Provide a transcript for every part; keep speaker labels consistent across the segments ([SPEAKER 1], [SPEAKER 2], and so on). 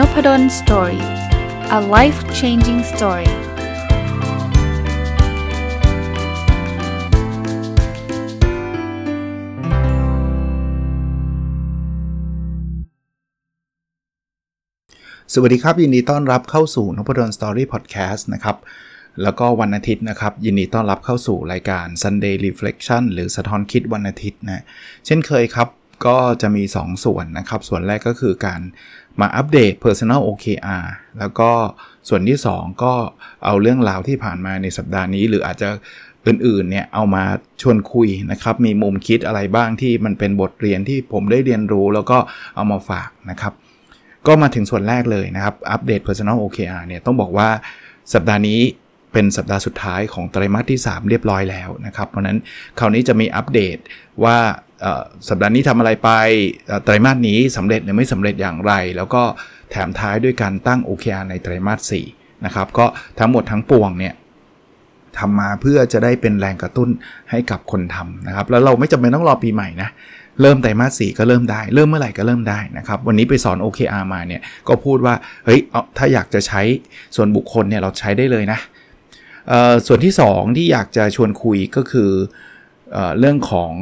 [SPEAKER 1] Nopadol Story a life changing story สวัสดีครับ ยินดีต้อนรับเข้าสู่นพดล Story Podcast นะครับ แล้วก็วันอาทิตย์นะครับ ยินดีต้อนรับเข้าสู่รายการ Sunday Reflection หรือสะท้อนคิดวันอาทิตย์นะ เช่นเคยครับ ก็จะมี 2 ส่วนนะครับ ส่วนแรกก็คือการมาอัปเดต Personal OKR แล้วก็ส่วนที่ 2 ก็เอาเรื่องราวที่ผ่านมาในสัปดาห์นี้ หรืออาจจะอื่นๆเนี่ยเอามาชวนคุยนะครับ มีมุมคิดอะไรบ้างที่มันเป็นบทเรียนที่ผมได้เรียนรู้ แล้วก็เอามาฝากนะครับ ก็มาถึงส่วนแรกเลยนะครับอัปเดต Personal OKR เนี่ยต้องบอกว่าสัปดาห์นี้เป็นสัปดาห์สุดท้ายของไตรมาสที่ 3 เรียบร้อยแล้วนะครับ เพราะนั้นคราวนี้จะมีอัปเดตว่า สัปดาห์นี้ทำอะไรไปไตรมาสนี้สำเร็จหรือไม่สำเร็จอย่างไร แล้วก็แถมท้ายด้วยการตั้ง OKR ในไตรมาส4นะครับ ก็ทั้งหมดทั้งปวงเนี่ยทำมาเพื่อจะได้เป็นแรงกระตุ้นให้กับคนทำนะครับ แล้วเราไม่จำเป็นต้องรอปีใหม่นะเริ่มไตรมาส4ก็เริ่มได้ เริ่มเมื่อไหร่ก็เริ่มได้นะครับ วันนี้ไปสอน OKR มาเนี่ยก็พูดว่าเฮ้ยถ้าอยากจะใช้ส่วนบุคคลเนี่ยเราใช้ได้เลยนะส่วนที่ 2 ที่อยากจะชวนคุยก็คือเอเรื่องของ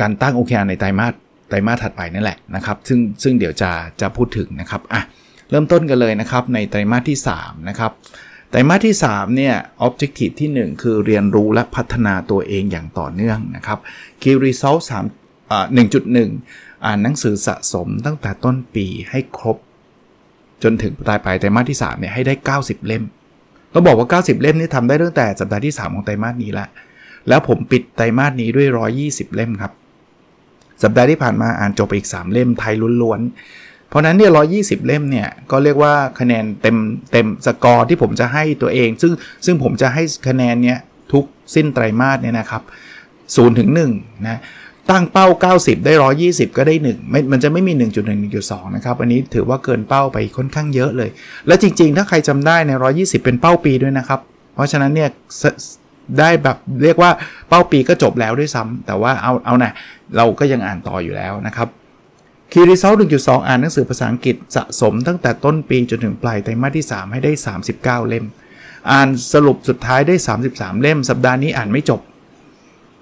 [SPEAKER 1] การตั้ง OKR ในไตรมาสไตรมาสถัดไปนั่นแหละนะครับ ซึ่งซึ่งเดี๋ยวจะจะพูดถึงนะครับอะเริ่มต้นกันเลยนะครับในไตรมาสที่3นะครับไตรมาสที่3เนี่ย objective ที่ 1 คือเรียนรู้และพัฒนาตัวเองอย่างต่อเนื่องนะครับ key result 3อ่า1.1 อ่านหนังสือสะสมตั้งแต่ต้นปีให้ครบ จนถึงปลายปลายไตรมาสที่3เนี่ยให้ได้ 90 เล่มต้องบอกว่า 90 เล่มนี่ทำได้ตั้งแต่สัปดาห์ที่ 3 ของไตรมาสนี้แล้ว แล้วผมปิดไตรมาสนี้ด้วย 120 เล่มครับ สัปดาห์ที่ผ่านมาอ่านจบอีก 3 เล่มไทยล้วนๆ เพราะนั้นเนี่ย120 เล่มเนี่ย ก็เรียกว่าคะแนนเต็มเต็มสกอร์ที่ผมจะให้ตัวเอง ซึ่งซึ่งผมจะให้คะแนนเนี้ยทุกสิ้นไตรมาสเนี่ยนะครับ0ถึง1นะตั้งเป้า 90 ได้ 120 ก็ได้ 1 ไม่ มันจะไม่มี 1.1 1.2 นะครับ อันนี้ถือว่าเกินเป้าไปค่อนข้างเยอะเลย และจริง ๆ ถ้าใครจำได้ใน 120 เป็นเป้าปีด้วยนะครับ เพราะฉะนั้นเนี่ย ได้แบบเรียกว่าเป้าปีก็จบแล้วด้วยซ้ำแต่ว่าเอาเอานะเราก็ยังอ่านต่ออยู่แล้วนะครับคีรีเซล1.2 อ่านหนังสือภาษาอังกฤษสะสมตั้งแต่ต้นปีจนถึงปลายไตรมาสที่ 3 ให้ได้ 39 เล่ม อ่านสรุปสุดท้ายได้ 33 เล่ม สัปดาห์นี้อ่านไม่จบ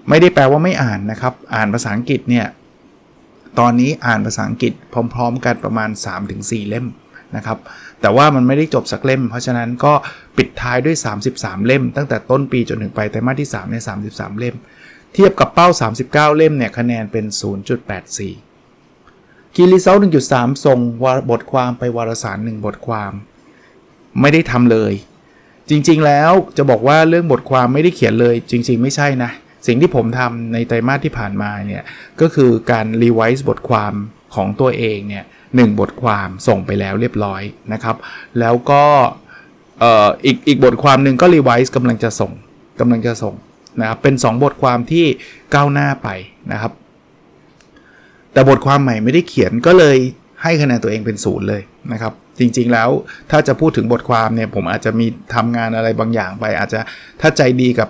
[SPEAKER 1] ไม่ได้แปลว่าไม่อ่านนะครับ อ่านภาษาอังกฤษเนี่ย ตอนนี้อ่านภาษาอังกฤษพร้อม ๆ กันประมาณ 3-4 เล่ม นะครับ แต่ว่ามันไม่ได้จบสักเล่ม เพราะฉะนั้นก็ปิดท้ายด้วย 33 เล่ม ตั้งแต่ต้นปีจนถึงไปไตรมาสที่3ใน33 เล่ม เทียบกับเป้า 39 เล่มเนี่ยคะแนนเป็น 0.84คีรีเซล1.3 ส่งบทความไปวารสาร1บทความ ไม่ได้ทำเลย จริงๆแล้วจะบอกว่าเรื่องบทความไม่ได้เขียนเลย จริง ๆ ไม่ใช่นะสิ่งที่ผมทำในไตรมาสที่ผ่านมาเนี่ยก็คือการ revise บทความของตัวเองเนี่ย 1 บทความส่งไปแล้วเรียบร้อยนะครับ แล้วก็อีกอีกบทความหนึ่งก็ revise กำลังจะส่งกำลังจะส่งนะครับเป็น 2 บทความที่ก้าวหน้าไปนะครับ แต่บทความใหม่ไม่ได้เขียนก็เลยให้คะแนนตัวเองเป็นศูนย์เลยนะครับ จริงๆแล้วถ้าจะพูดถึงบทความเนี่ยผมอาจจะมีทำงานอะไรบางอย่างไป อาจจะถ้าใจดีกับ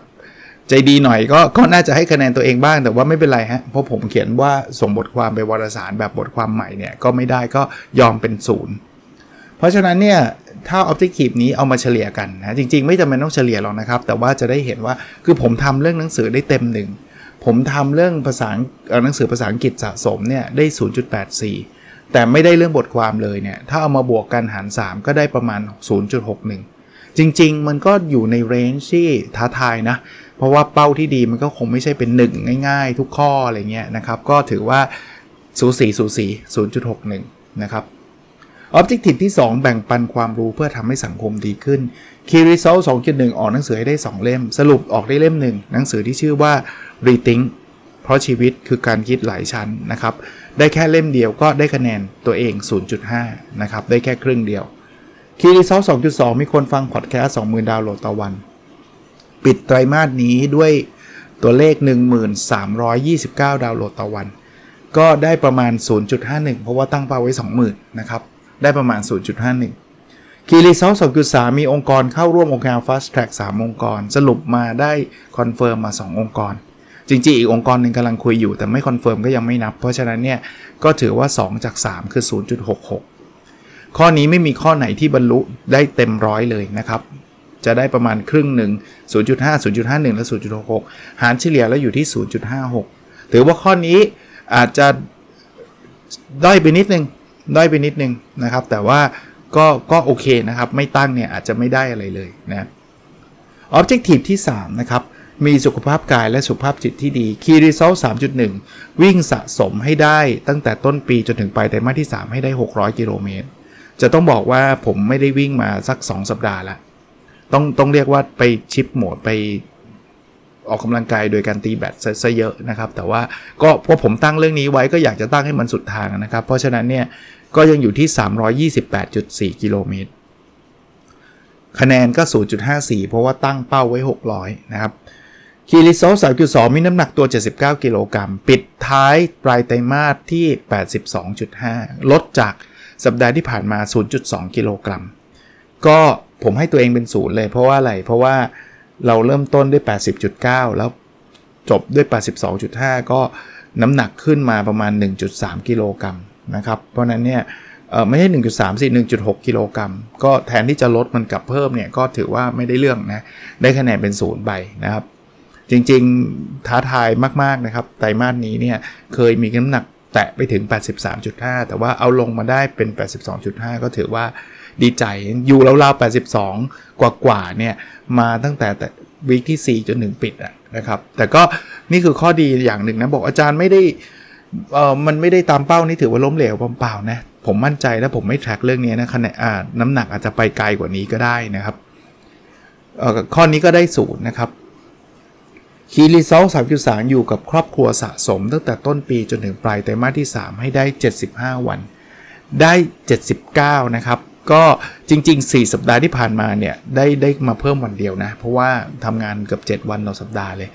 [SPEAKER 1] ใจดีหน่อยก็ก็น่าจะให้คะแนนตัวเองบ้างแต่ว่าไม่เป็นไรฮะเพราะผมเขียนว่าส่งบทความไปวารสารแบบบทความใหม่เนี่ยก็ไม่ได้ก็ยอมเป็นศูนย์เพราะฉะนั้นเนี่ยถ้า Objective นี้เอามาเฉลี่ยกันนะจริง ๆ ไม่จำเป็นต้องเฉลี่ยหรอกนะครับ แต่ว่าจะได้เห็นว่าคือผมทำเรื่องหนังสือได้เต็มหนึ่งผมทำเรื่องภาษาหนังสือภาษาอังกฤษสะสมเนี่ยได้ 0.84 แต่ไม่ได้เรื่องบทความเลยเนี่ยถ้าเอามาบวกกันหาร 3 ก็ได้ประมาณ 0.61 จริง ๆ มันก็อยู่ในเรนจ์ที่ท้าทายนะ เพราะว่าเป้าที่ดีมันก็คงไม่ใช่เป็น 1 ง่ายๆ ทุกข้ออะไรเงี้ยนะครับ ก็ถือว่าสูสีสูสี 0.61 นะครับ Objective ที่ 2 แบ่งปันความรู้เพื่อทำให้สังคมดีขึ้น Key Result 2.1 ออกหนังสือให้ได้ 2 เล่ม สรุปออกได้เล่มหนึ่งหนังสือที่ชื่อว่า Rethink เพราะชีวิตคือการคิดหลายชั้นนะครับ ได้แค่เล่มเดียวก็ได้คะแนนตัวเอง 0.5 นะครับ ได้แค่ครึ่งเดียว Key Result 2.2 มีคนฟังพอดแคสต์20,000 ดาวน์โหลดต่อวัน ปิดไตรมาสนี้ด้วยตัวเลข 1329 ดาวน์โหลดต่อวัน ก็ได้ประมาณ 0.51 เพราะว่าตั้งเป้าไว้ 20,000 นะครับ ได้ประมาณ 0.51 คีรีเซล2.3 มีองค์กรเข้าร่วมองค์การ Fast Track 3 องค์กร สรุปมาได้confirm มา 2 องค์กร จริงๆ อีกองค์กรหนึ่งกำลังคุยอยู่แต่ไม่ confirm ก็ยังไม่นับ เพราะฉะนั้นเนี่ย ก็ถือว่า 2 จาก 3 คือ 0.66 ข้อนี้ไม่มีข้อไหนที่บรรลุได้เต็มร้อยเลยนะครับ จะได้ประมาณครึ่งหนึ่ง 0.5 0.51 และ 0.66 หารเฉลี่ยแล้วอยู่ที่ 0.56 ถือว่าข้อนี้อาจจะด้อยไปนิดนึงด้อยไปนิดนึงนะครับ แต่ว่าก็ก็โอเคนะครับ ไม่ตั้งเนี่ยอาจจะไม่ได้อะไรเลยนะ Objective ที่ 3 นะครับ มีสุขภาพกายและสุขภาพจิตที่ดี Key Result 3.1 วิ่งสะสมให้ได้ตั้งแต่ต้นปีจนถึงปลายไตรมาสที่ 3 ให้ได้ 600 กิโลเมตร จะต้องบอกว่าผมไม่ได้วิ่งมาสัก 2 สัปดาห์ละ ต้องต้องเรียกว่าไปชิปโหมดไปออกกำลังกายโดยการตีแบตซะเยอะนะครับ แต่ว่าก็พอผมตั้งเรื่องนี้ไว้ก็อยากจะตั้งให้มันสุดทางนะครับ เพราะฉะนั้นเนี่ยก็ยังอยู่ที่ 328.4 กิโลเมตร คะแนนก็ 0.54 เพราะว่าตั้งเป้าไว้ 600 นะครับคีริโซ3.2 มีน้ำหนักตัว 79 กิโลกรัม ปิดท้ายปลายไตรมาสที่ 82.5 ลดจากสัปดาห์ที่ผ่านมา 0.2 กิโลกรัม ก็ ผมให้ตัวเองเป็นศูนย์เลยเพราะว่าอะไร เพราะว่าเราเริ่มต้นด้วย 80.9 แล้วจบด้วย 82.5 ก็น้ำหนักขึ้นมาประมาณ 1.3 กิโลกรัมนะครับ เพราะนั้นเนี่ยไม่ใช่ 1.3สิ1.6 กิโลกรัม ก็แทนที่จะลดมันกลับเพิ่มเนี่ย ก็ถือว่าไม่ได้เรื่องนะ ได้คะแนนเป็นศูนย์ใบนะครับ จริงๆ ท้าทายมาก ๆ นะครับ ไตรมาสนี้เนี่ย เคยมีน้ำหนักแตะไปถึง 83.5 แต่ว่าเอาลงมาได้เป็น 82.5 ก็ถือว่า ดีใจอยู่ราวๆ82 กว่าๆเนี่ยมาตั้งแต่แต่วีคที่ 4 จนถึงปิดอะนะครับ แต่ก็นี่คือข้อดีอย่างหนึ่งนะ บอกอาจารย์ไม่ได้เออมันไม่ได้ตามเป้านี่ถือว่าล้มเหลวเปล่าๆนะ ผมมั่นใจและผมไม่แทร็กเรื่องนี้นะคะแนนอ่าน้ำหนักอาจจะไปไกลกว่านี้ก็ได้นะครับเอ่อข้อนี้ก็ได้ศูนย์นะครับคีรีเซลสามจุดสามอยู่กับครอบครัวสะสม ตั้งแต่ต้นปีจนถึงปลายไตรมาสที่ 3 ให้ได้ 75 วัน ได้ 79 นะครับ ก็จริง ๆ 4 สัปดาห์ที่ผ่านมาเนี่ยได้ได้มาเพิ่มวันเดียวนะ เพราะว่าทำงานเกือบ7 วันต่อสัปดาห์เลย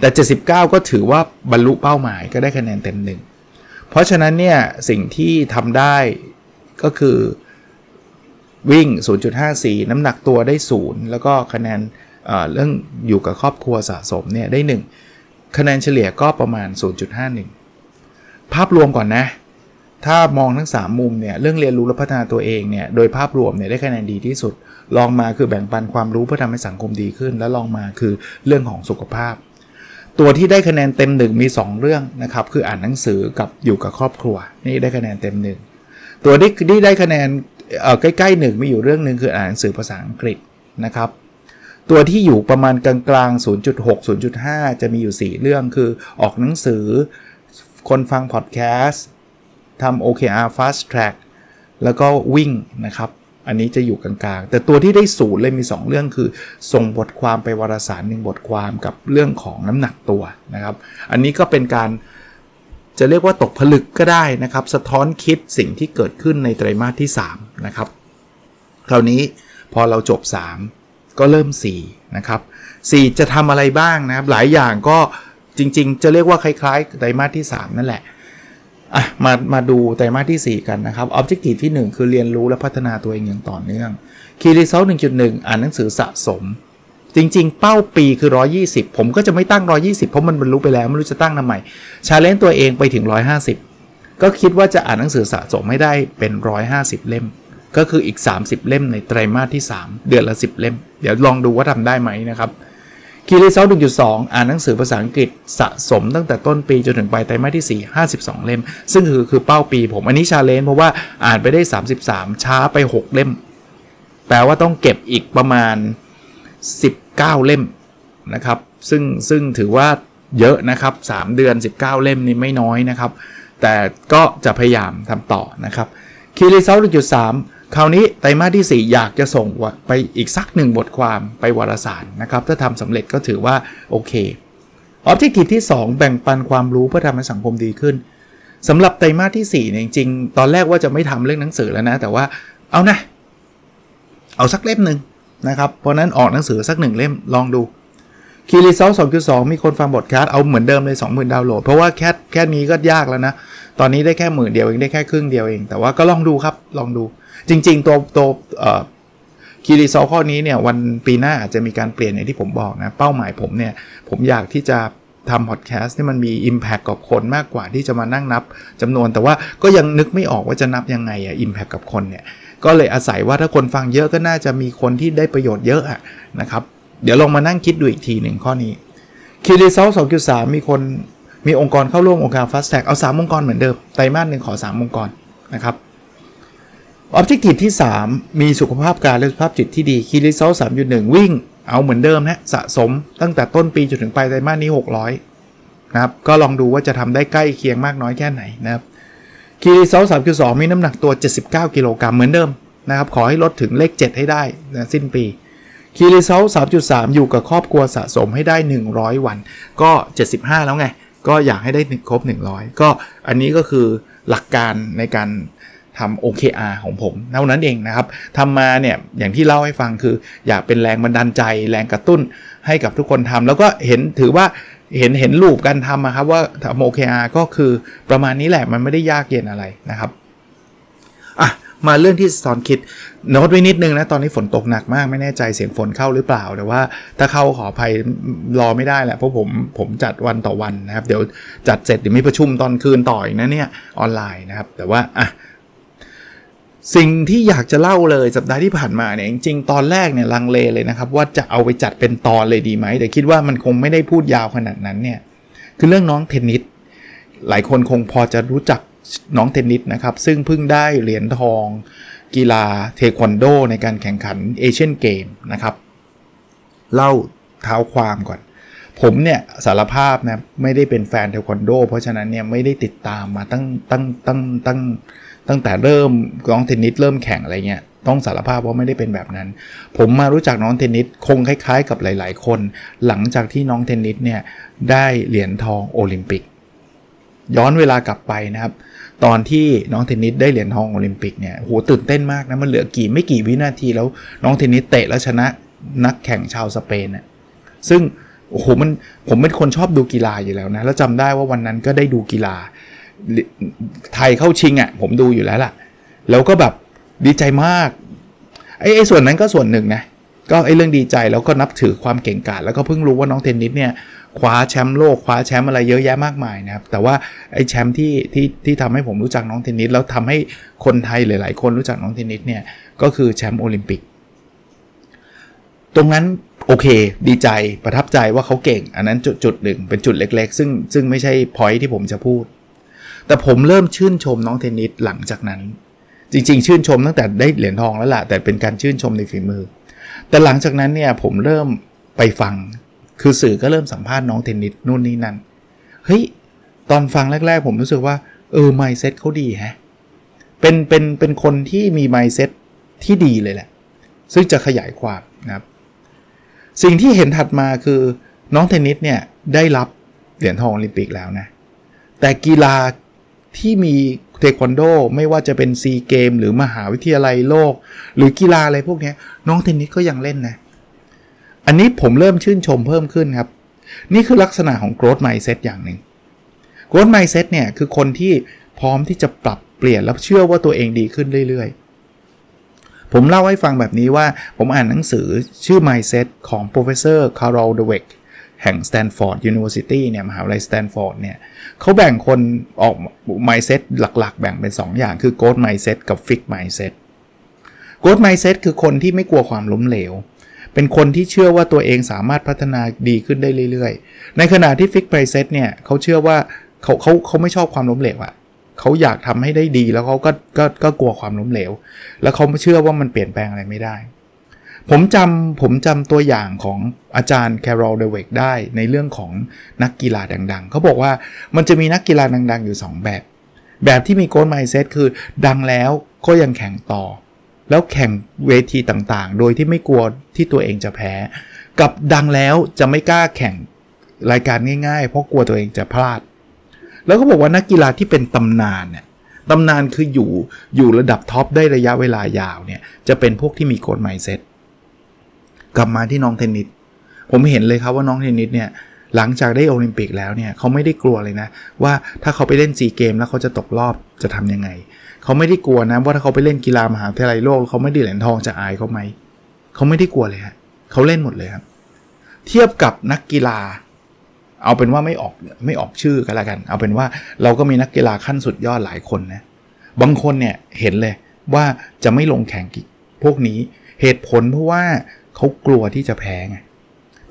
[SPEAKER 1] แต่ 79 ก็ถือว่าบรรลุเป้าหมายก็ได้คะแนนเต็มหนึ่งเพราะฉะนั้นเนี่ยสิ่งที่ทำได้ก็คือวิ่ง 0.54 น้ำหนักตัวได้ 0 แล้วก็คะแนนเเรื่องอยู่กับครอบครัวสะสมเนี่ยได้ 1 คะแนนเฉลี่ยก็ประมาณ 0.51 ภาพรวมก่อนนะ ถ้ามองทั้ง 3 มุมเนี่ยเรื่องเรียนรู้และพัฒนาตัวเองเนี่ยโดยภาพรวมเนี่ยได้คะแนนดีที่สุด ลองมาคือแบ่งปันความรู้เพื่อทำให้สังคมดีขึ้น แล้วลองมาคือเรื่องของสุขภาพ ตัวที่ได้คะแนนเต็มหนึ่งมี 2 เรื่องนะครับคืออ่านหนังสือกับอยู่กับครอบครัว นี่ได้คะแนนเต็มหนึ่งตัวที่ที่ได้คะแนนใกล้ๆหนึ่งมีอยู่เรื่องหนึ่งคืออ่านหนังสือภาษาอังกฤษนะครับตัวที่อยู่ประมาณกลางๆ 0.6 0.5 จะมีอยู่ 4 เรื่องคือออกหนังสือ คนฟังพอดแคสต์ ทำ OKR Fast Track แล้วก็วิ่งนะครับ อันนี้จะอยู่กลางๆ แต่ตัวที่ได้ศูนย์เลยมี 2 เรื่องคือ ส่งบทความไปวารสารหนึ่งบทความกับเรื่องของน้ำหนักตัวนะครับ อันนี้ก็เป็นการจะเรียกว่าตกผลึกก็ได้นะครับ สะท้อนคิดสิ่งที่เกิดขึ้นในไตรมาสที่3นะครับคราวนี้พอเราจบ 3 ก็เริ่ม 4 นะครับ 4 จะทำอะไรบ้างนะครับ หลายอย่างก็จริงๆ จะเรียกว่าคล้ายๆไตรมาสที่ 3 นั่นแหละ อะมามาดูไตรมาสที่ 4 กันนะครับ Objective ที่ 1 คือเรียนรู้และพัฒนาตัวเองอย่างต่อเนื่อง Key Result 1.1อ่านหนังสือสะสม จริง ๆ เป้าปีคือ 120 ผมก็จะไม่ตั้ง 120 เพราะมันบรรลุไปแล้ว ไม่รู้จะตั้งทำไม challenge ตัวเองไปถึง 150 ก็คิดว่าจะอ่านหนังสือสะสมให้ได้เป็น 150 เล่ม ก็คืออีก 30 เล่มในไตรมาสที่ 3 เดือนละ 10 เล่ม เดี๋ยวลองดูว่าทำได้ไหมนะครับ Key Result 1.2 อ่านหนังสือภาษาอังกฤษสะสมตั้งแต่ต้นปีจนถึงปลายไตรมาสที่ 4 52 เล่ม ซึ่งคือคือเป้าปีผม อันนี้ชาเลนจ์เพราะว่าอ่านไปได้ 33 ช้าไป 6 เล่ม แปลว่าต้องเก็บอีกประมาณ 19 เล่มนะครับ ซึ่งซึ่งถือว่าเยอะนะครับ 3 เดือน 19 เล่มนี่ไม่น้อยนะครับ แต่ก็จะพยายามทำต่อนะครับคีรีเซล1.3 คราวนี้ ไตรมาสที่ 4 อยากจะส่งไปอีกสักหนึ่งบทความไปวารสารนะครับ ถ้าทำสำเร็จก็ถือว่าโอเค Objective ที่ 2 แบ่งปันความรู้เพื่อทำให้สังคมดีขึ้นสำหรับไตรมาสที่4เนี่ยจริงๆ ตอนแรกว่าจะไม่ทำเรื่องหนังสือแล้วนะ แต่ว่าเอานะ เอาสักเล่มหนึ่งนะครับ เพราะนั้นออกหนังสือสักหนึ่งเล่มลองดู Key Result สองจุดสองมีคนฟังบทแคสเอาเหมือนเดิมเลย20,000ดาวน์โหลด เพราะว่าแค่แค่นี้ก็ยากแล้วนะ ตอนนี้ได้แค่หมื่นเดียวเองได้แค่ครึ่งเดียวเอง แต่ว่าก็ลองดูครับ ลองดู จริง ๆ ตัวตัวคีรีเซลข้อนี้เนี่ยวันปีหน้าอาจจะมีการเปลี่ยนอย่างที่ผมบอกนะ เป้าหมายผมเนี่ย ผมอยากที่จะทำพอดแคสต์ที่มันมี Impact กับคนมากกว่าที่จะมานั่งนับจำนวน แต่ว่าก็ยังนึกไม่ออกว่าจะนับยังไงอะ Impact กับคนเนี่ย ก็เลยอาศัยว่าถ้าคนฟังเยอะก็น่าจะมีคนที่ได้ประโยชน์เยอะอะนะครับ เดี๋ยวลองมานั่งคิดดูอีกทีหนึ่งข้อนี้คีรีเซลสองจุดสามมีคนมีองค์กรเข้าร่วมองค์การ Fast Track เอา 3 องค์กรเหมือนเดิมไตรมาสหนึ่งขอ 3 องค์กรนะครับ Objective ที่ 3 มีสุขภาพกายและสุขภาพจิตที่ดี Key Result สามจุดหนึ่งวิ่ง เอาเหมือนเดิมนะสะสมตั้งแต่ต้นปีจนถึงปลายไตรมาสนี้ 600 นะครับ ก็ลองดูว่าจะทำได้ใกล้เคียงมากน้อยแค่ไหนนะครับ Key Result สามจุดสองมีน้ำหนักตัว 79 กิโลกรัมเหมือนเดิมนะครับ ขอให้ลดถึงเลข 7 ให้ได้นะสิ้นปี Key Result 3.3อยู่กับครอบครัวสะสมให้ได้ 100 วัน ก็ 75 แล้วไง ก็อยากให้ได้ครบ 100 ก็อันนี้ก็คือหลักการในการ ทำ OKR ของผมเท่านั้นเองนะครับทำมาเนี่ยอย่างที่เล่าให้ฟังคือ อยากเป็นแรงบันดาลใจ แรงกระตุ้นให้กับทุกคนทำแล้วก็เห็นถือว่าเห็นเห็นรูปการทำนะครับว่าทำ OKR ก็คือประมาณนี้แหละมันไม่ได้ยากเย็นอะไรนะครับอะมาเรื่องที่สอนคิดโน้ตไว้นิดนึงนะ ตอนนี้ฝนตกหนักมาก ไม่แน่ใจเสียงฝนเข้าหรือเปล่า แต่ว่าถ้าเข้าขออภัยรอไม่ได้แหละ เพราะผมผมจัดวันต่อวันนะครับ เดี๋ยวจัดเสร็จเดี๋ยวมีประชุมตอนคืนต่ออีกนะเนี่ย ออนไลน์นะครับ แต่ว่าอะ สิ่งที่อยากจะเล่าเลยสัปดาห์ที่ผ่านมาเนี่ยจริงๆตอนแรกเนี่ยลังเลเลยนะครับ ว่าจะเอาไปจัดเป็นตอนเลยดีไหม แต่คิดว่ามันคงไม่ได้พูดยาวขนาดนั้นเนี่ยคือเรื่องน้องเทนนิสหลายคนคงพอจะรู้จักน้องเทนนิสนะครับ ซึ่งเพิ่งได้เหรียญทอง กีฬาเทควันโด ในการแข่งขันเอเชียนเกมนะครับ เล่าเท้าความก่อน ผมเนี่ยสารภาพนะไม่ได้เป็นแฟนเทควันโด เพราะฉะนั้นเนี่ยไม่ได้ติดตามมาตั้งตั้งตั้งตั้ง ตั้งแต่เริ่มน้องเทนนิสเริ่มแข่งอะไรเงี้ยต้องสารภาพว่าไม่ได้เป็นแบบนั้น ผมมารู้จักน้องเทนนิสคงคล้าย ๆ กับหลาย ๆ คน หลังจากที่น้องเทนนิสเนี่ยได้เหรียญทองโอลิมปิก ย้อนเวลากลับไปนะครับ ตอนที่น้องเทนนิสได้เหรียญทองโอลิมปิกเนี่ยโหตื่นเต้นมากนะมันเหลือกี่ไม่กี่วินาทีแล้วน้องเทนนิสเตะแล้วชนะนักแข่งชาวสเปนน่ะซึ่งโอ้โหมันผมเป็นคนชอบดูกีฬาอยู่แล้วนะแล้วจำได้ว่าวันนั้นก็ได้ดูกีฬา ไทยเข้าชิงอะ่ะ ผมดูอยู่แล้วล่ะ แล้วก็แบบดีใจมากไอ้ไอ้ส่วนนั้นก็ส่วนหนึ่งนะก็ไอ้เรื่องดีใจแล้วก็นับถือความเก่งกาจแล้วก็เพิ่งรู้ว่าน้องเทนนิสเนี่ยคว้าแชมป์โลกคว้าแชมป์อะไรเยอะแยะมากมายนะครับ แต่ว่าไอ้แชมป์ที่ที่ที่ทำให้ผมรู้จักน้องเทนนิสแล้วทำให้คนไทยหลาย ๆ คนรู้จักน้องเทนนิสเนี่ยก็คือแชมป์โอลิมปิก ตรงนั้นโอเค ดีใจประทับใจว่าเขาเก่ง อันนั้นจุดจุดหนึ่งเป็นจุดเล็ก ๆ ซึ่งซึ่งไม่ใช่พอยที่ผมจะพูด แต่ผมเริ่มชื่นชมน้องเทนนิสหลังจากนั้น จริง ๆ ชื่นชมตั้งแต่ได้เหรียญทองแล้วล่ะแต่เป็นการชื่นชมในฝีมือ แต่หลังจากนั้นเนี่ยผมเริ่มไปฟัง คือสื่อก็เริ่มสัมภาษณ์น้องเทนนิสนู่นนี่นั่นเฮ้ยตอนฟังแรก ๆ ผมรู้สึกว่าเออ mindset เขาดีฮะเป็นเป็นเป็นคนที่มี mindset ที่ดีเลยแหละ ซึ่งจะขยายความนะครับ สิ่งที่เห็นถัดมาคือน้องเทนนิสเนี่ยได้รับเหรียญทองโอลิมปิกแล้วนะ แต่กีฬา ที่มีเทควันโดไม่ว่าจะเป็นซีเกมส์หรือมหาวิทยาลัยโลก หรือกีฬาอะไรพวกนี้น้องเทนนิสก็ยังเล่นนะ อันนี้ผมเริ่มชื่นชมเพิ่มขึ้นครับ นี่คือลักษณะของ growth mindset อย่างหนึ่ง growth mindset เนี่ยคือคนที่พร้อมที่จะปรับเปลี่ยนแล้วเชื่อว่าตัวเองดีขึ้นเรื่อยๆ ผมเล่าให้ฟังแบบนี้ว่าผมอ่านหนังสือชื่อ mindset ของ professor Carol Dweck แห่ง Stanford University เนี่ยมหาวิทยาลัย Stanford เนี่ยเขาแบ่งคนออก mindset หลักๆ แบ่งเป็น 2 อย่างคือ growth mindset กับ fixed mindset growth mindset คือคนที่ไม่กลัวความล้มเหลว เป็นคนที่เชื่อว่าตัวเองสามารถพัฒนาดีขึ้นได้เรื่อยๆ ในขณะที่ฟิกไพรเซตเนี่ยเขาเชื่อว่าเขาเขาเขาไม่ชอบความล้มเหลวอะเขาอยากทำให้ได้ดีแล้วเขาก็ก็ก็กลัวความล้มเหลว แล้วเขาเชื่อว่ามันเปลี่ยนแปลงอะไรไม่ได้ ผมจำผมจำตัวอย่างของอาจารย์แคโรลเดเวกได้ในเรื่องของนักกีฬาดัง ๆ เขาบอกว่ามันจะมีนักกีฬาดัง ๆ อยู่ 2 แบบ แบบที่มี growth mindset คือดังแล้วก็ยังแข่งต่อ แล้วแข่งเวทีต่างๆ โดยที่ไม่กลัวที่ตัวเองจะแพ้ กับดังแล้วจะไม่กล้าแข่งรายการง่ายๆ เพราะกลัวตัวเองจะพลาด แล้วก็บอกว่านักกีฬาที่เป็นตำนานเนี่ยตำนานคืออยู่อยู่ระดับ top ได้ระยะเวลายาวเนี่ยจะเป็นพวกที่มี growth mindset กลับมาที่น้องเทนนิสผมเห็นเลยครับว่าน้องเทนนิสเนี่ยหลังจากได้โอลิมปิกแล้วเนี่ยเขาไม่ได้กลัวเลยนะ ว่าถ้าเขาไปเล่นซีเกมแล้วเขาจะตกรอบจะทํำยังไง เขาไม่ได้กลัวนะว่าถ้าเขาไปเล่นกีฬามหาวิทยาลัยโลกเขาไม่ได้เหรียญทองจะอายเขาไหมเขาไม่ได้กลัวเลยฮะเขาเล่นหมดเลยครับเทียบกับนักกีฬา เอาเป็นว่าไม่ออกไม่ออกชื่อกันละกัน เอาเป็นว่าเราก็มีนักกีฬาขั้นสุดยอดหลายคนนะบางคนเนี่ยเห็นเลยว่าจะไม่ลงแข่งพวกนี้ เหตุผลเพราะว่าเขากลัวที่จะแพ้ไง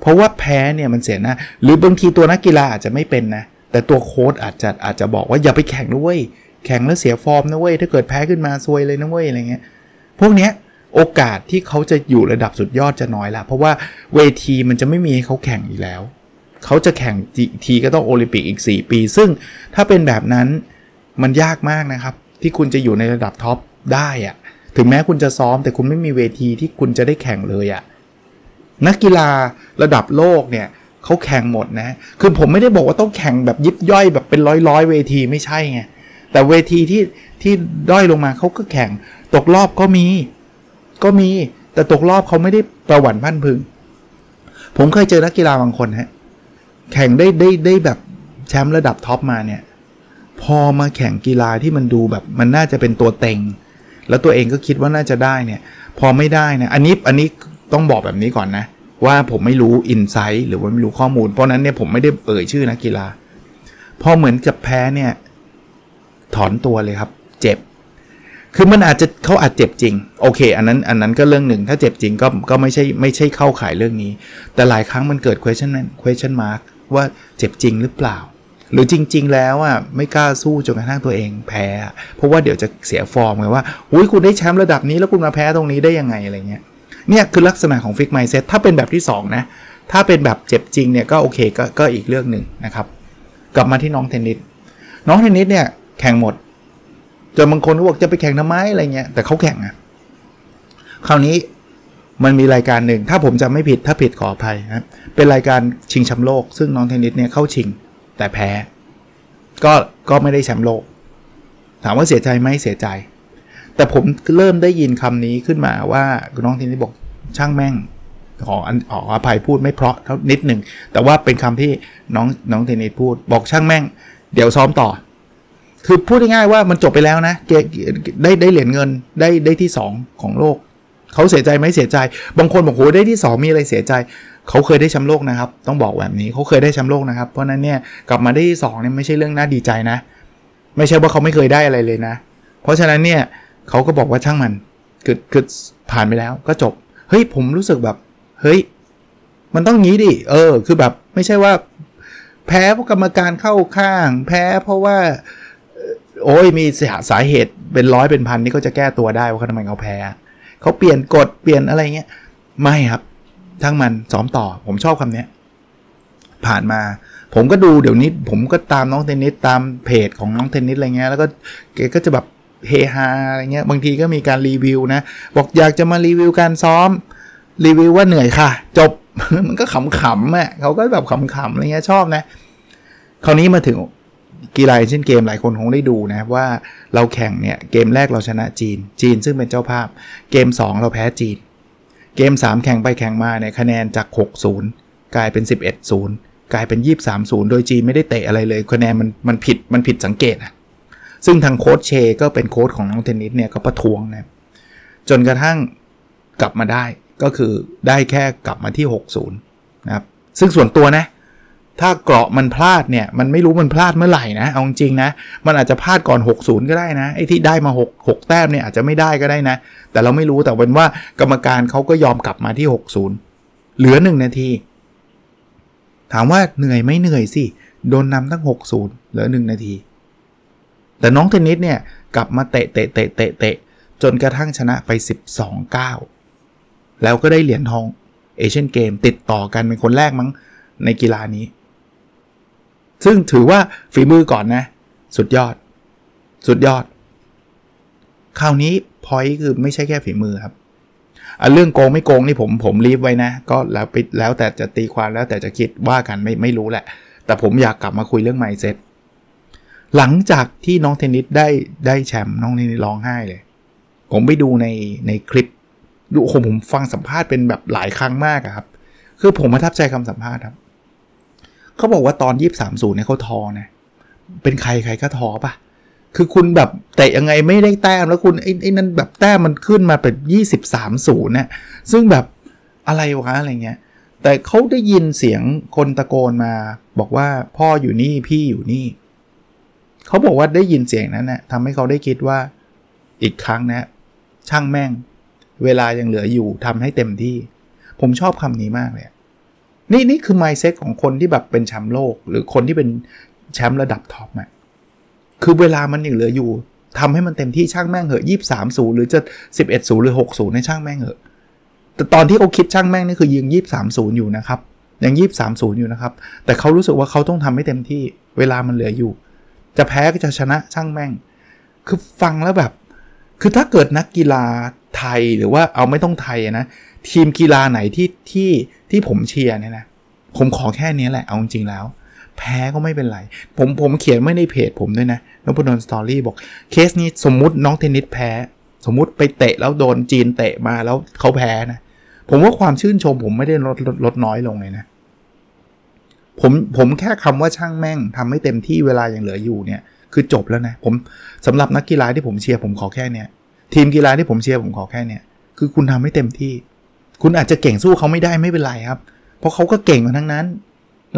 [SPEAKER 1] เพราะว่าแพ้เนี่ยมันเสียหน้าหรือบางทีตัวนักกีฬาอาจจะไม่เป็นนะ แต่ตัวโค้ชอาจจะอาจจะบอกว่าอย่าไปแข่งนะเว้ยแข่งแล้วเสียฟอร์มนะเว้ยถ้าเกิดแพ้ขึ้นมาซวยเลยนะเว้ยอะไรเงี้ยพวกเนี้ยโอกาสที่เขาจะอยู่ระดับสุดยอดจะน้อยละเพราะว่าเวทีมันจะไม่มีให้เขาแข่งอีกแล้ว เขาจะแข่งทีก็ต้องโอลิมปิกอีก 4 ปี ซึ่งถ้าเป็นแบบนั้นมันยากมากนะครับ ที่คุณจะอยู่ในระดับท็อปได้อะ ถึงแม้คุณจะซ้อมแต่คุณไม่มีเวทีที่คุณจะได้แข่งเลยอะ่ะนักกีฬาระดับโลกเนี่ยเขาแข่งหมดนะ คือผมไม่ได้บอกว่าต้องแข่งแบบยิบย่อยแบบเป็นร้อยร้อยเวทีไม่ใช่ไง แต่เวทีที่ที่ด้อยลงมาเขาก็แข่ง ตกรอบก็มี ก็มี แต่ตกรอบเขาไม่ได้ประวัติพันพึง ผมเคยเจอนักกีฬาบางคนฮะแข่งได้ได้ได้แบบแชมป์ระดับท็อปมาเนี่ย พอมาแข่งกีฬาที่มันดูแบบมันน่าจะเป็นตัวเต็ง แล้วตัวเองก็คิดว่าน่าจะได้เนี่ย พอไม่ได้นะอันนี้อันนี้ต้องบอกแบบนี้ก่อนนะ ว่าผมไม่รู้อินไซต์หรือว่าไม่รู้ข้อมูล เพราะนั้นเนี่ยผมไม่ได้เอ่ยชื่อนักกีฬา พอเหมือนกับแพ้เนี่ย ถอนตัวเลยครับ เจ็บ คือมันอาจจะเขาอาจเจ็บจริง โอเค อันนั้นอันนั้นก็เรื่องหนึ่งถ้าเจ็บจริงก็ก็ไม่ใช่ไม่ใช่เข้าข่ายเรื่องนี้ แต่หลายครั้งมันเกิด question question mark ว่าเจ็บจริงหรือเปล่า หรือจริง ๆ แล้วอะไม่กล้าสู้จนกระทั่งตัวเองแพ้ เพราะว่าเดี๋ยวจะเสียฟอร์มไงว่าอุ้ยคุณได้แชมป์ระดับนี้แล้วคุณมาแพ้ตรงนี้ได้ยังไงอะไรเงี้ยเนี่ยคือลักษณะของฟิกไมเซ็ตถ้าเป็นแบบที่ 2 นะ ถ้าเป็นแบบเจ็บจริงเนี่ยก็โอเคก็ก็อีกเรื่องหนึ่งนะครับ กลับมาที่น้องเทนนิสน้องเทนนิสเนี่ยแข่งหมดจนบางคนก็บอกจะไปแข่งทำไมอะไรเงี้ยแต่เขาแข่งอะคราวนี้มันมีรายการหนึ่ง ถ้าผมจะไม่ผิดถ้าผิดขออภัยนะเป็นรายการชิงแชมป์โลก ซึ่งน้องเทนนิสเนี่ยเข้าชิง แต่แพ้ ก็ก็ไม่ได้แชมป์โลก ถามว่าเสียใจไหมเสียใจ แต่ผมเริ่มได้ยินคำนี้ขึ้นมาว่าน้องทีนี้บอกช่างแม่งขอขออภัยพูดไม่เพราะเท่านิดหนึ่ง แต่ว่าเป็นคำที่น้องน้องเทนนิสพูด บอกช่างแม่ง เดี๋ยวซ้อมต่อ คือพูดง่ายๆว่ามันจบไปแล้วนะเกได้ได้เหรียญเงินได้ได้ที่ 2 ของโลก เขาเสียใจไหมเสียใจ บางคนบอกโหได้ที่ 2 มีอะไรเสียใจ เขาเคยได้แชมป์โลกนะครับ ต้องบอกแบบนี้เขาเคยได้แชมป์โลกนะครับ เพราะนั้นเนี่ยกลับมาได้ที่สองเนี่ยไม่ใช่เรื่องน่าดีใจนะ ไม่ใช่ว่าเขาไม่เคยได้อะไรเลยนะ เพราะฉะนั้นเนี่ยเขาก็บอกว่าช่างมันคือคือผ่านไปแล้วก็จบ เฮ้ยผมรู้สึกแบบ เฮ้ย มันต้องงี้ดิ เออ คือแบบไม่ใช่ว่า แพ้เพราะกรรมการเข้าข้าง แพ้เพราะว่า โอ้ยมีสาเหตุเป็นร้อยเป็นพันนี่ก็จะแก้ตัวได้ว่าทำไมเขาแพ้ เขาเปลี่ยนกฎเปลี่ยนอะไรเงี้ยไม่ครับทั้งมันซ้อมต่อผมชอบคำนี้ผ่านมา ผมก็ดูเดี๋ยวนี้ ผมก็ตามน้องเทนนิสตามเพจของน้องเทนนิสอะไรเงี้ยแล้วก็เกก็จะแบบเฮฮาอะไรเงี้ยบางทีก็มีการรีวิวนะ บอกอยากจะมารีวิวการซ้อม รีวิวว่าเหนื่อยค่ะ จบมันก็ขำๆอะเขาก็แบบขำๆอะไรเงี้ยชอบนะ คราวนี้มาถึง กีฬาเช่นเกมหลายคนคงได้ดูนะว่าเราแข่งเนี่ยเกมแรกเราชนะจีน จีนซึ่งเป็นเจ้าภาพ เกม 2 เราแพ้จีน เกม 3 แข่งไปแข่งมาเนี่ยคะแนนจาก 6-0 กลายเป็น 11-0 กลายเป็น 23-0 โดยจีนไม่ได้เตะอะไรเลยคะแนนมันมันผิดมันผิดสังเกตอะซึ่งทางโค้ชเชก็เป็นโค้ชของน้องเทนนิสเนี่ยก็ประท้วงนะจนกระทั่งกลับมาได้ก็คือได้แค่กลับมาที่ 60 นะครับ ซึ่งส่วนตัวนะ ถ้าเกราะมันพลาดเนี่ย มันไม่รู้มันพลาดเมื่อไหร่นะ เอาจริงนะ มันอาจจะพลาดก่อน 60 ก็ได้นะ ไอ้ที่ได้มา 6 6 แต้มเนี่ยอาจจะไม่ได้ก็ได้นะ แต่เราไม่รู้แต่เป็นว่ากรรมการเขาก็ยอมกลับมาที่ 60 เหลือ 1 นาที ถามว่าเหนื่อยไม่เหนื่อยสิ โดนนำตั้ง 60 เหลือ 1 นาที แต่น้องเทนนิสเนี่ยกลับมาเตะเตะเตะเตะเตะจนกระทั่งชนะไป 12-9 แล้วก็ได้เหรียญทองเอเชียนเกมติดต่อกันเป็นคนแรกมั้งในกีฬานี้ ซึ่งถือว่าฝีมือก่อนนะ สุดยอด สุดยอด คราวนี้พอยคือไม่ใช่แค่ฝีมือครับอเรื่องโกงไม่โกงนี่ผมผมรีบไว้นะ ก็แล้วไปแล้วแต่จะตีความแล้วแต่จะคิดว่ากันไม่ไม่รู้แหละ แต่ผมอยากกลับมาคุยเรื่องไมเซ็ตหลังจากที่น้องเทนนิสได้ได้แชมป์น้องเทนนิสร้องไห้เลย ผมไปดูในในคลิปดูโอ้โหผมฟังสัมภาษณ์เป็นแบบหลายครั้งมากครับ คือผมประทับใจคำสัมภาษณ์ครับ เขาบอกว่าตอนยี่สามศูนย์เนี่ยเขาทอนะ เป็นใครใครก็ทอปะคือคุณแบบเตะยังไงไม่ได้แต้มแล้วคุณไอ้ไอ้นั่นแบบแต้มมันขึ้นมาเป็นยี่สิบสามศูนย์เนี่ยซึ่งแบบอะไรวะอะไรเงี้ยแต่เขาได้ยินเสียงคนตะโกนมาบอกว่าพ่ออยู่นี่พี่อยู่นี่ เขาบอกว่าได้ยินเสียงนั้นนะ่ะทำให้เขาได้คิดว่าอีกครั้งนะ ช่างแม่ง เวลายังเหลืออยู่ทำให้เต็มที่ ผมชอบคำนี้มากเลย นี่นี่คือ mindset ของคนที่แบบเป็นแชมป์โลก หรือคนที่เป็นแชมป์ระดับท็อปอะคือเวลามันยังเหลืออยู่ทำให้มันเต็มที่ช่างแม่งเหอะยี่สามศูนย์หรือจะสิบเอ็ดศูนย์หรือหกศูนย์ในช่างแม่งเหอะแต่ตอนที่เขาคิดช่างแม่งนี่คือยิงยี่สามศูนย์อยู่นะครับยังยี่สามศูนย์อยู่นะครับ แต่เขารู้สึกว่าเขาต้องทำให้เต็มที่เวลามันเหลืออยู่ จะแพ้ก็จะชนะช่างแม่ง คือฟังแล้วแบบ คือถ้าเกิดนักกีฬาไทยหรือว่าเอาไม่ต้องไทยนะ ทีมกีฬาไหนที่ที่ที่ผมเชียร์เนี่ยนะผมขอแค่นี้แหละเอาจริงแล้ว แพ้ก็ไม่เป็นไร ผมผมเขียนไม่ในเพจผมด้วยนะนพดลสตอรี่บอกเคสนี้สมมุติน้องเทนนิสแพ้ สมมุติไปเตะแล้วโดนจีนเตะมาแล้วเขาแพ้นะผมว่าความชื่นชมผมไม่ได้ลดลดลดน้อยลงเลยนะผมผมแค่คำว่าช่างแม่งทำให้เต็มที่เวลายังเหลืออยู่เนี่ย คือจบแล้วนะผมสำหรับนักกีฬาที่ผมเชียร์ผมขอแค่เนี้ยทีมกีฬาที่ผมเชียร์ผมขอแค่เนี้ยคือคุณทำให้เต็มที่ คุณอาจจะเก่งสู้เขาไม่ได้ไม่เป็นไรครับ เพราะเขาก็เก่งกันทั้งนั้น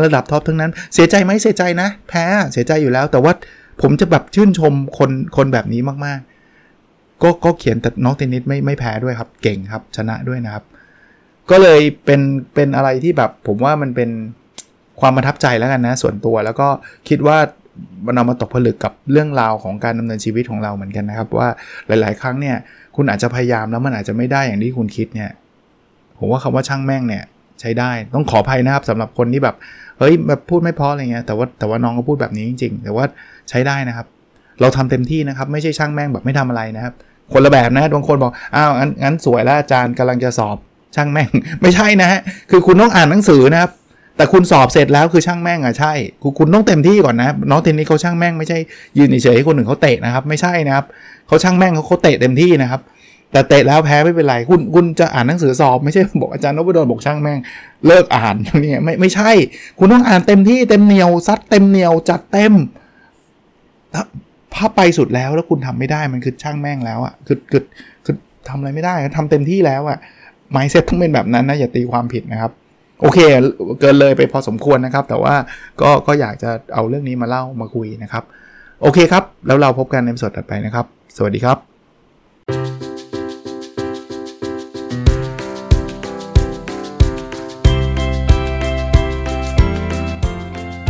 [SPEAKER 1] ระดับ top ทั้งนั้น เสียใจไหมเสียใจนะ แพ้เสียใจอยู่แล้ว แต่ว่าผมจะแบบชื่นชมคนคนแบบนี้มากๆ ก็ก็เขียนแต่น้องเทนนิสไม่ไม่แพ้ด้วยครับ เก่งครับชนะด้วยนะครับ ก็เลยเป็นเป็นอะไรที่แบบผมว่ามันเป็นความประทับใจแล้วกันนะ ส่วนตัวแล้วก็คิดว่ามันเอามาตกผลึกกับเรื่องราวของการดำเนินชีวิตของเราเหมือนกันนะครับ ว่าหลาย ๆ ครั้งเนี่ยคุณอาจจะพยายามแล้วมันอาจจะไม่ได้อย่างที่คุณคิดเนี่ย ผมว่าคำว่าช่างแม่งเนี่ยใช้ได้ต้องขออภัยนะครับสำหรับคนที่แบบเฮ้ยแบบพูดไม่พออะไรเงี้ยแต่ว่าแต่ว่าน้องก็พูดแบบนี้จริงๆ แต่ว่าใช้ได้นะครับ เราทำเต็มที่นะครับ ไม่ใช่ช่างแม่งแบบไม่ทำอะไรนะครับ คนละแบบนะบางคนบอกอ้าวงั้นงั้นสวยแล้วอาจารย์กำลังจะสอบช่างแม่ง ไม่ใช่นะฮะคือคุณต้องอ่านหนังสือนะครับแต่คุณสอบเสร็จแล้วคือช่างแม่งอะใช่คุณคุณต้องเต็มที่ก่อนนะน้องเทนนิสเขาช่างแม่งไม่ใช่ยืนเฉยให้คนหนึ่งเขาเตะนะครับ ไม่ใช่นะครับเขาช่างแม่งเขาเขาเตะเต็มที่นะครับ แต่เตะแล้วแพ้ไม่เป็นไร คุณคุณจะอ่านหนังสือสอบไม่ใช่บอกอาจารย์นพดลบอกช่างแม่ง เลิกอ่านนี่ไม่ไม่ใช่ คุณต้องอ่านเต็มที่เต็มเหนียวซัดเต็มเหนียวจัดเต็มถ้าไปสุดแล้วแล้วคุณทำไม่ได้มันคือช่างแม่งแล้วอะ่ะคือคือคือทำอะไรไม่ได้ทำเต็มที่แล้วอะ่ะไมเซ็ตต้องเป็นแบบนั้นนะอย่าตีความผิดนะครับ โอเค เกินเลยไปพอสมควรนะครับ แต่ว่าก็ก็อยากจะเอาเรื่องนี้มาเล่ามาคุยนะครับ โอเคครับ แล้วเราพบกันในสดถัดไปนะครับ สวัสดีครับ